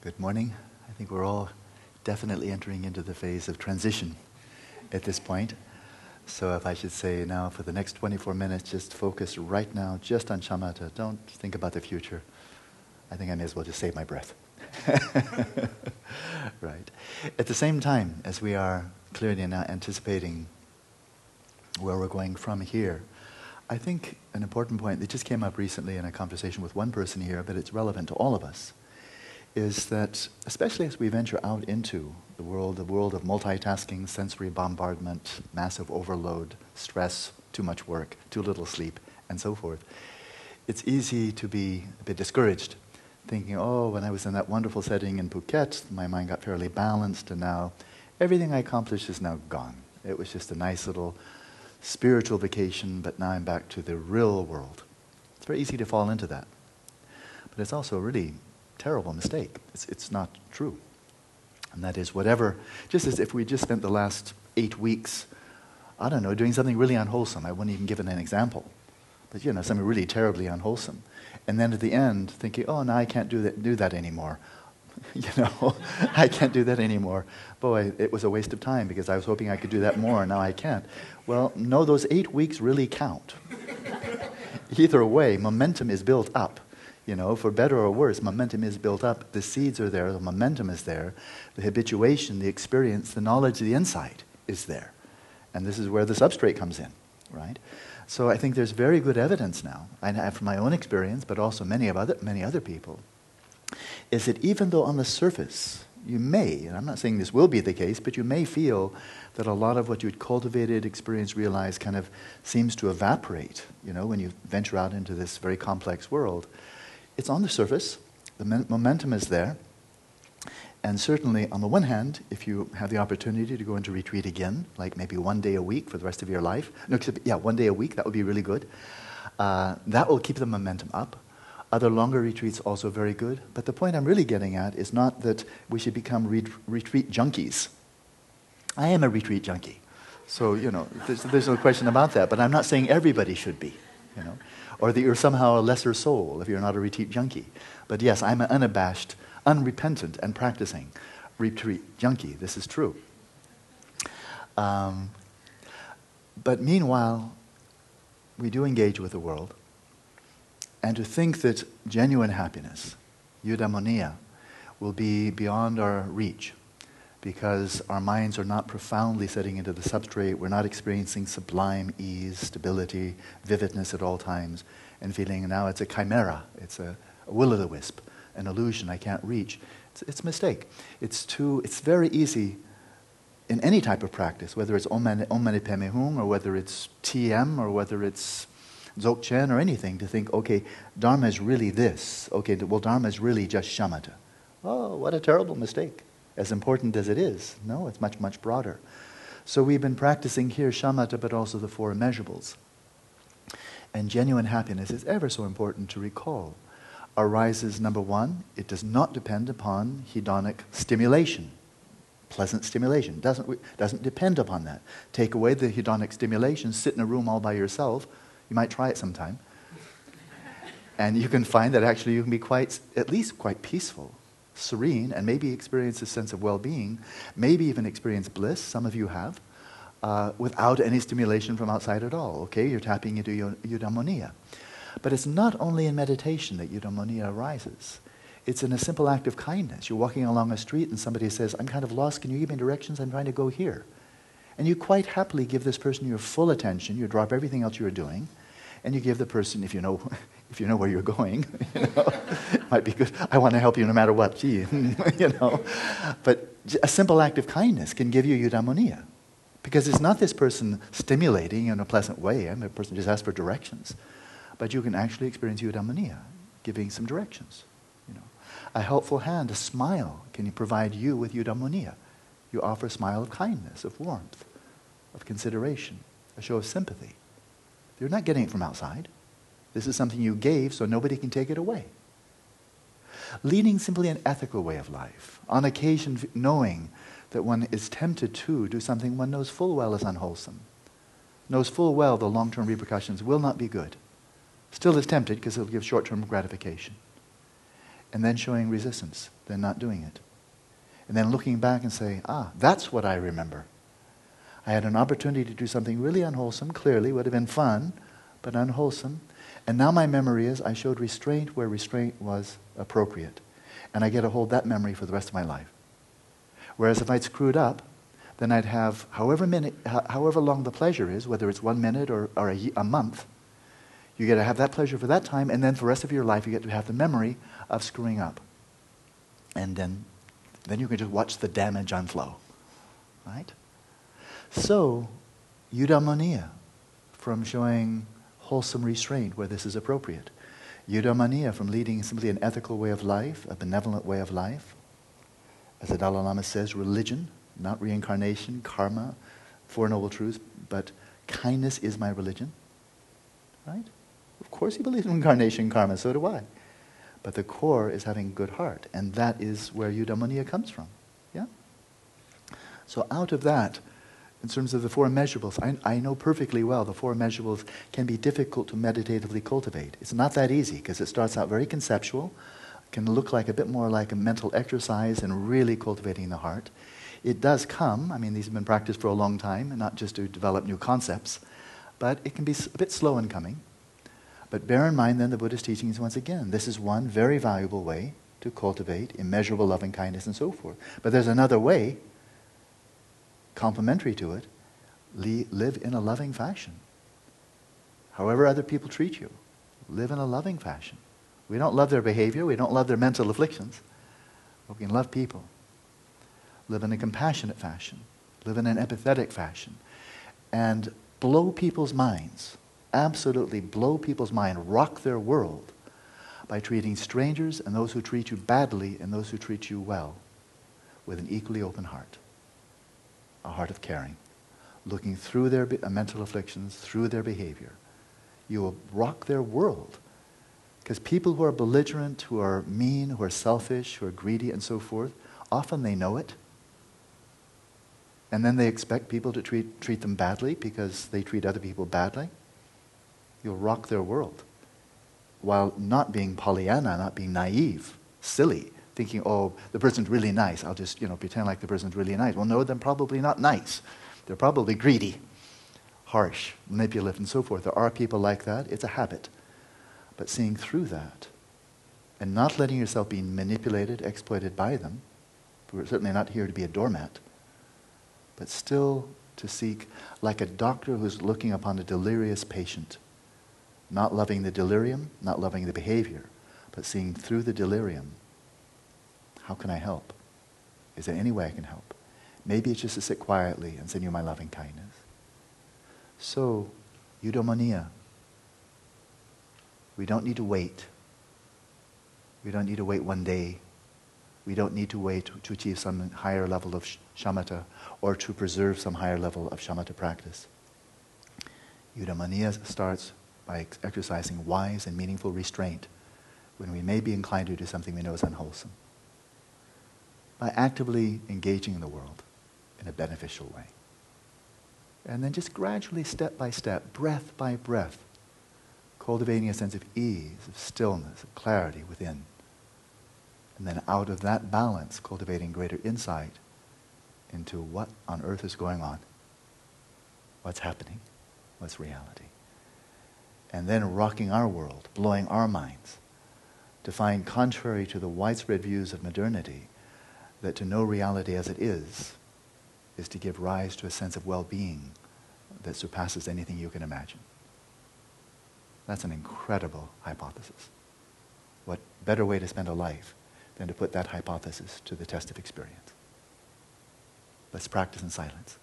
Good morning. I think we're all definitely entering into the phase of transition at this point. So if I should say now for the next 24 minutes, just focus right now just on shamatha. Don't think about the future. I think I may as well just save my breath. right. At the same time, as we are clearly now anticipating where we're going from here, I think an important point that just came up recently in a conversation with one person here, but it's relevant to all of us, is that especially as we venture out into the world, the world of multitasking, sensory bombardment, massive overload, stress, too much work, too little sleep, and so forth, it's easy to be a bit discouraged, thinking, oh, when I was in that wonderful setting in Phuket, my mind got fairly balanced, and now everything I accomplished is now gone. It was just a nice little spiritual vacation, but now I'm back to the real world. It's very easy to fall into that. But it's also a really terrible mistake. It's, it's not true. And that is whatever, just as if we just spent the last eight weeks, I don't know, doing something really unwholesome. I wouldn't even give an example. But, you know, something really terribly unwholesome. And then at the end, thinking, oh, now I can't do that, do that anymore. you know, I can't do that anymore. Boy, it was a waste of time because I was hoping I could do that more and now I can't. Well, no, those eight weeks really count. Either way, momentum is built up. You know, for better or worse, momentum is built up. The seeds are there, the momentum is there, the habituation, the experience, the knowledge, the insight is there. And this is where the substrate comes in, right? So I think there's very good evidence now, I from my own experience, but also many of other many other people, is that even though on the surface you may, and I'm not saying this will be the case, but you may feel that a lot of what you'd cultivated, experienced, realized kind of seems to evaporate, you know, when you venture out into this very complex world. It's on the surface, the momentum is there, and certainly, on the one hand, if you have the opportunity to go into retreat again, like maybe one day a week for the rest of your life, no, except, yeah, one day a week, that would be really good. Uh, that will keep the momentum up. Other longer retreats also very good. But the point I'm really getting at is not that we should become re- retreat junkies. I am a retreat junkie. So, you know, there's, there's no question about that. But I'm not saying everybody should be, you know. Or that you're somehow a lesser soul if you're not a retreat junkie. But yes, I'm an unabashed, unrepentant, and practicing retreat junkie. This is true. Um, but meanwhile, we do engage with the world. And to think that genuine happiness, eudaimonia, will be beyond our reach because our minds are not profoundly setting into the substrate. We're not experiencing sublime ease, stability, vividness at all times, and feeling now it's a chimera, it's a, a will o' the wisp, an illusion I can't reach. It's, it's a mistake. It's, too, it's very easy in any type of practice, whether it's Om Mani Padme Hum or whether it's TM or whether it's Dzogchen or anything to think, okay, Dharma is really this. Okay, well, Dharma is really just shamatha. Oh, what a terrible mistake. As important as it is. No, it's much, much broader. So we've been practicing here shamatha, but also the four immeasurables. And genuine happiness is ever so important to recall. Arises, number one, it does not depend upon hedonic stimulation pleasant stimulation. Doesn't, doesn't depend upon that. Take away the hedonic stimulation, sit in a room all by yourself, you might try it sometime. and you can find that actually you can be quite, at least quite peaceful, serene, and maybe experience a sense of well being, maybe even experience bliss. Some of you have. Uh, without any stimulation from outside at all. Okay, you're tapping into your eudaimonia. But it's not only in meditation that eudaimonia arises. It's in a simple act of kindness. You're walking along a street and somebody says, I'm kind of lost. Can you give me directions? I'm trying to go here. And you quite happily give this person your full attention. You drop everything else you're doing, and you give the person, if you know, if you know where you're going, you know, might be good. I want to help you no matter what. Gee, you know. But a simple act of kindness can give you eudaimonia. Because it's not this person stimulating in a pleasant way, and the person just asks for directions. But you can actually experience eudaimonia, giving some directions. You know. A helpful hand, a smile, can provide you with eudaimonia. You offer a smile of kindness, of warmth, of consideration, a show of sympathy. You're not getting it from outside. This is something you gave so nobody can take it away. Leading simply an ethical way of life, on occasion knowing that one is tempted to do something one knows full well is unwholesome, knows full well the long term repercussions will not be good, still is tempted because it'll give short term gratification. and then showing resistance, then not doing it. And then looking back and say, ah, that's what I remember. I had an opportunity to do something really unwholesome, clearly, would have been fun, but unwholesome. And now my memory is I showed restraint where restraint was appropriate. And I get to hold that memory for the rest of my life. Whereas if I'd screwed up, then I'd have however, minute, however long the pleasure is, whether it's one minute or, or a, a month, you get to have that pleasure for that time, and then for the rest of your life, you get to have the memory of screwing up. And then, then you can just watch the damage unflow. Right? So, eudaimonia, from showing wholesome restraint where this is appropriate. Eudaimonia, from leading simply an ethical way of life, a benevolent way of life. As the Dalai Lama says, religion, not reincarnation, karma, Four Noble Truths, but kindness is my religion. Right? Of course he believes in incarnation karma, so do I. But the core is having good heart, and that is where eudaimonia comes from. Yeah? So out of that, in terms of the four immeasurables, I, I know perfectly well the four immeasurables can be difficult to meditatively cultivate. It's not that easy because it starts out very conceptual, can look like a bit more like a mental exercise and really cultivating the heart. It does come, I mean, these have been practiced for a long time, and not just to develop new concepts, but it can be a bit slow in coming. But bear in mind then the Buddhist teachings once again. This is one very valuable way to cultivate immeasurable loving kindness and so forth. But there's another way complementary to it, live in a loving fashion. However other people treat you, live in a loving fashion. We don't love their behavior, we don't love their mental afflictions, but we can love people. Live in a compassionate fashion, live in an empathetic fashion, and blow people's minds, absolutely blow people's mind, rock their world by treating strangers and those who treat you badly and those who treat you well with an equally open heart a heart of caring, looking through their uh, mental afflictions, through their behavior. You will rock their world. Because people who are belligerent, who are mean, who are selfish, who are greedy, and so forth, often they know it. And then they expect people to treat, treat them badly because they treat other people badly. You'll rock their world while not being Pollyanna, not being naive, silly thinking, oh, the person's really nice. I'll just, you know, pretend like the person's really nice. Well, no, they're probably not nice. They're probably greedy, harsh, manipulative, and so forth. There are people like that. It's a habit. But seeing through that and not letting yourself be manipulated, exploited by them, we're certainly not here to be a doormat, but still to seek, like a doctor who's looking upon a delirious patient, not loving the delirium, not loving the behavior, but seeing through the delirium how can I help? Is there any way I can help? Maybe it's just to sit quietly and send you my loving kindness. So, eudaimonia. We don't need to wait. We don't need to wait one day. We don't need to wait to, achieve some higher level of shamatha or to preserve some higher level of shamatha practice. Eudaimonia starts by exercising wise and meaningful restraint when we may be inclined to do something we know is unwholesome by actively engaging in the world in a beneficial way. And then just gradually, step by step, breath by breath, cultivating a sense of ease, of stillness, of clarity within. And then out of that balance, cultivating greater insight into what on earth is going on, what's happening, what's reality. And then rocking our world, blowing our minds to find, contrary to the widespread views of modernity, that to know reality as it is is to give rise to a sense of well-being that surpasses anything you can imagine. That's an incredible hypothesis. What better way to spend a life than to put that hypothesis to the test of experience? Let's practice in silence.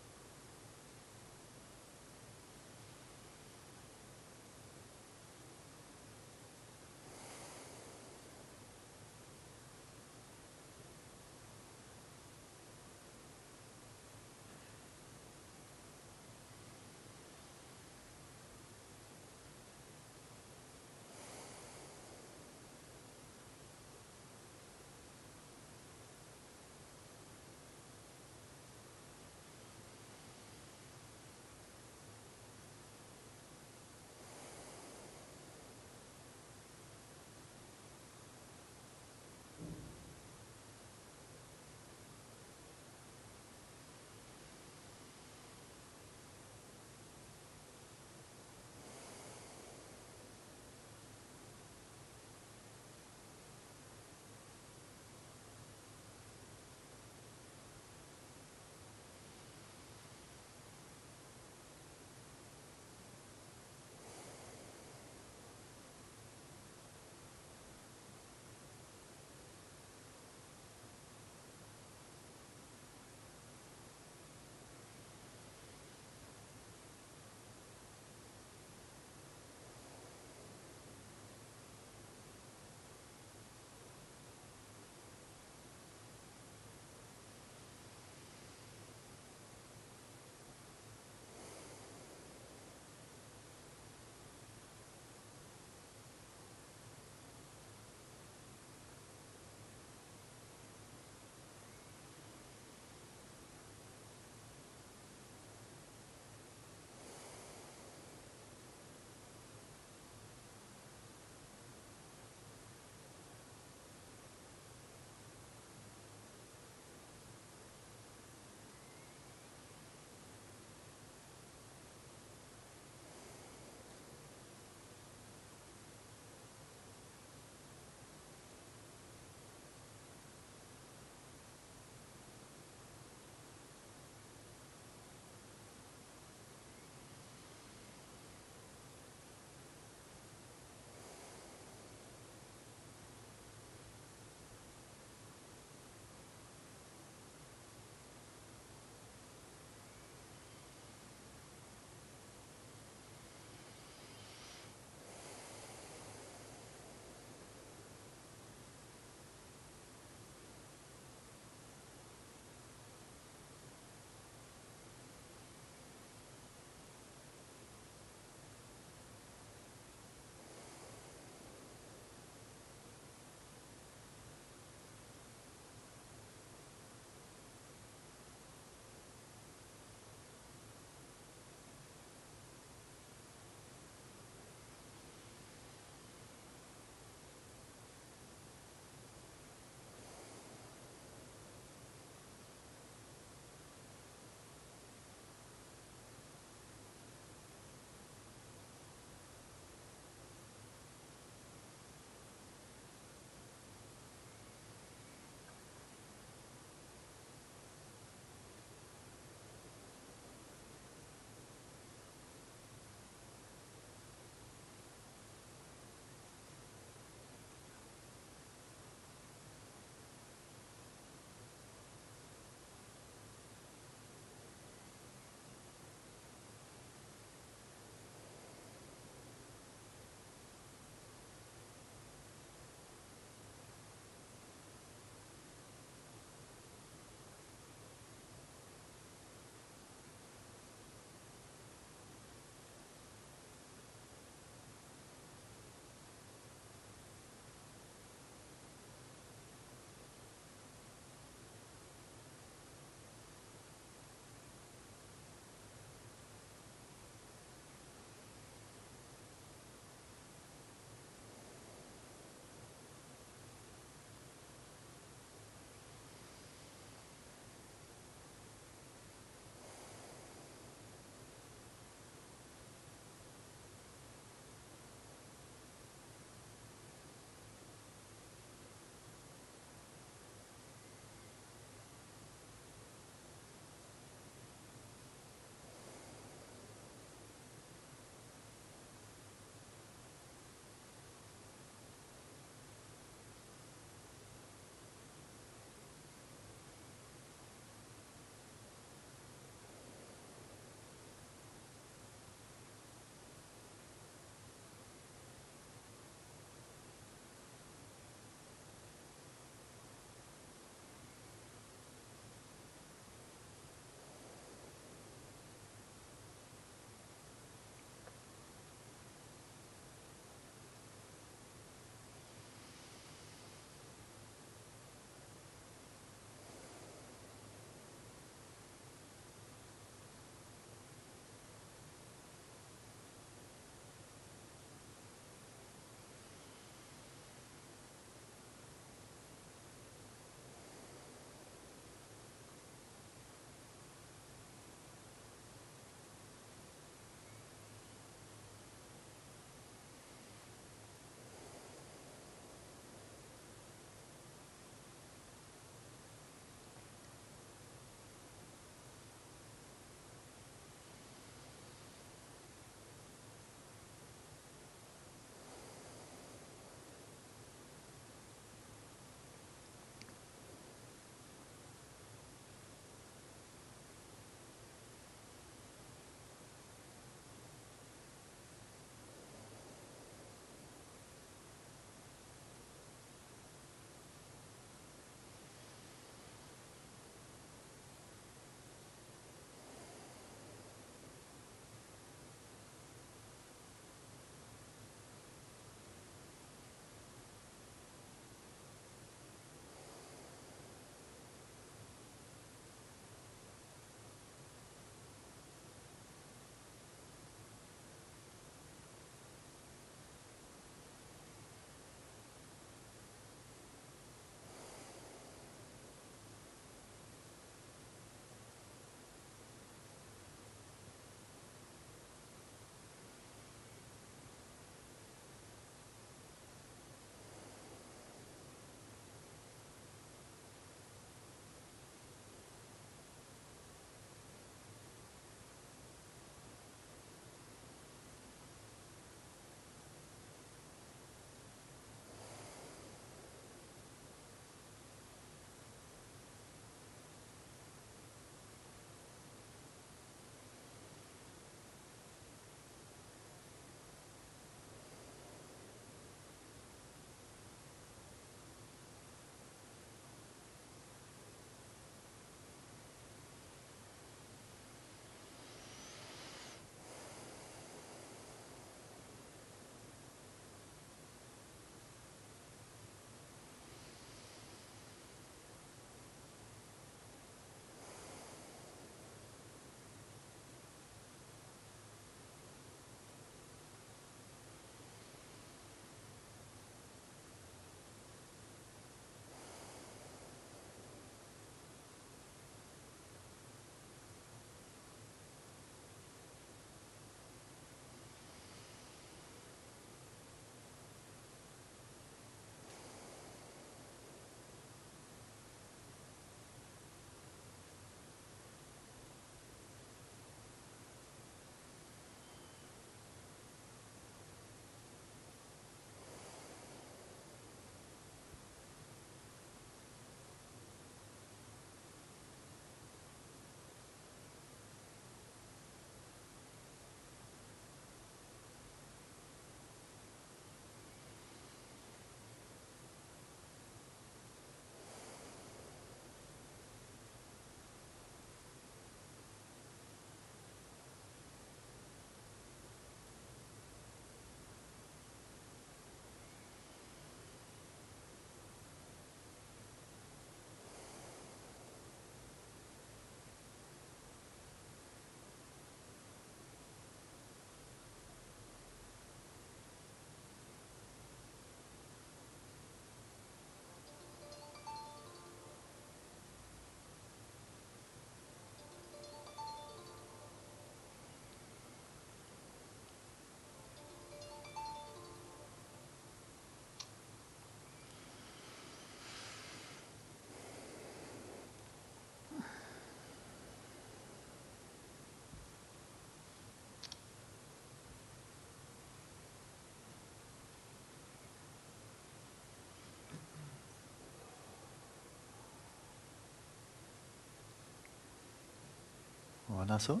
I'd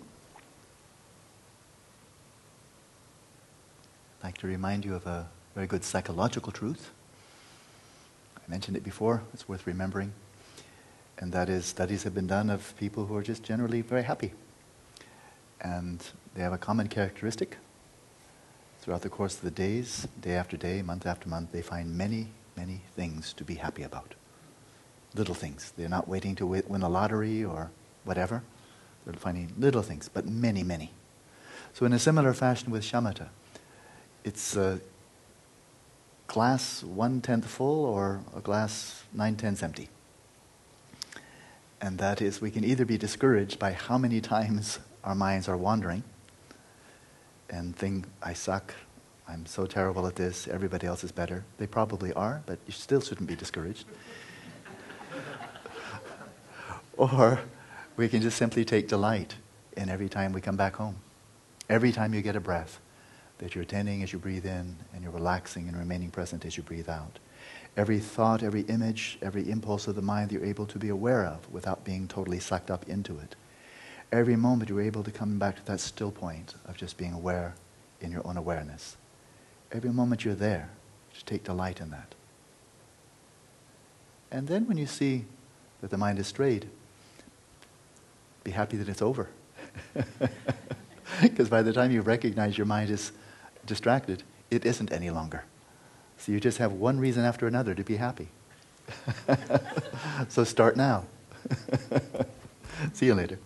like to remind you of a very good psychological truth. I mentioned it before, it's worth remembering. And that is, studies have been done of people who are just generally very happy. And they have a common characteristic. Throughout the course of the days, day after day, month after month, they find many, many things to be happy about. Little things. They're not waiting to win a lottery or whatever. They're finding little things, but many, many. So, in a similar fashion with shamatha, it's a glass one tenth full or a glass nine tenths empty. And that is, we can either be discouraged by how many times our minds are wandering and think, I suck, I'm so terrible at this, everybody else is better. They probably are, but you still shouldn't be discouraged. or we can just simply take delight in every time we come back home. Every time you get a breath, that you're attending as you breathe in and you're relaxing and remaining present as you breathe out. Every thought, every image, every impulse of the mind that you're able to be aware of without being totally sucked up into it. Every moment you're able to come back to that still point of just being aware in your own awareness. Every moment you're there, just take delight in that. And then when you see that the mind is strayed, be happy that it's over. Because by the time you recognize your mind is distracted, it isn't any longer. So you just have one reason after another to be happy. so start now. See you later.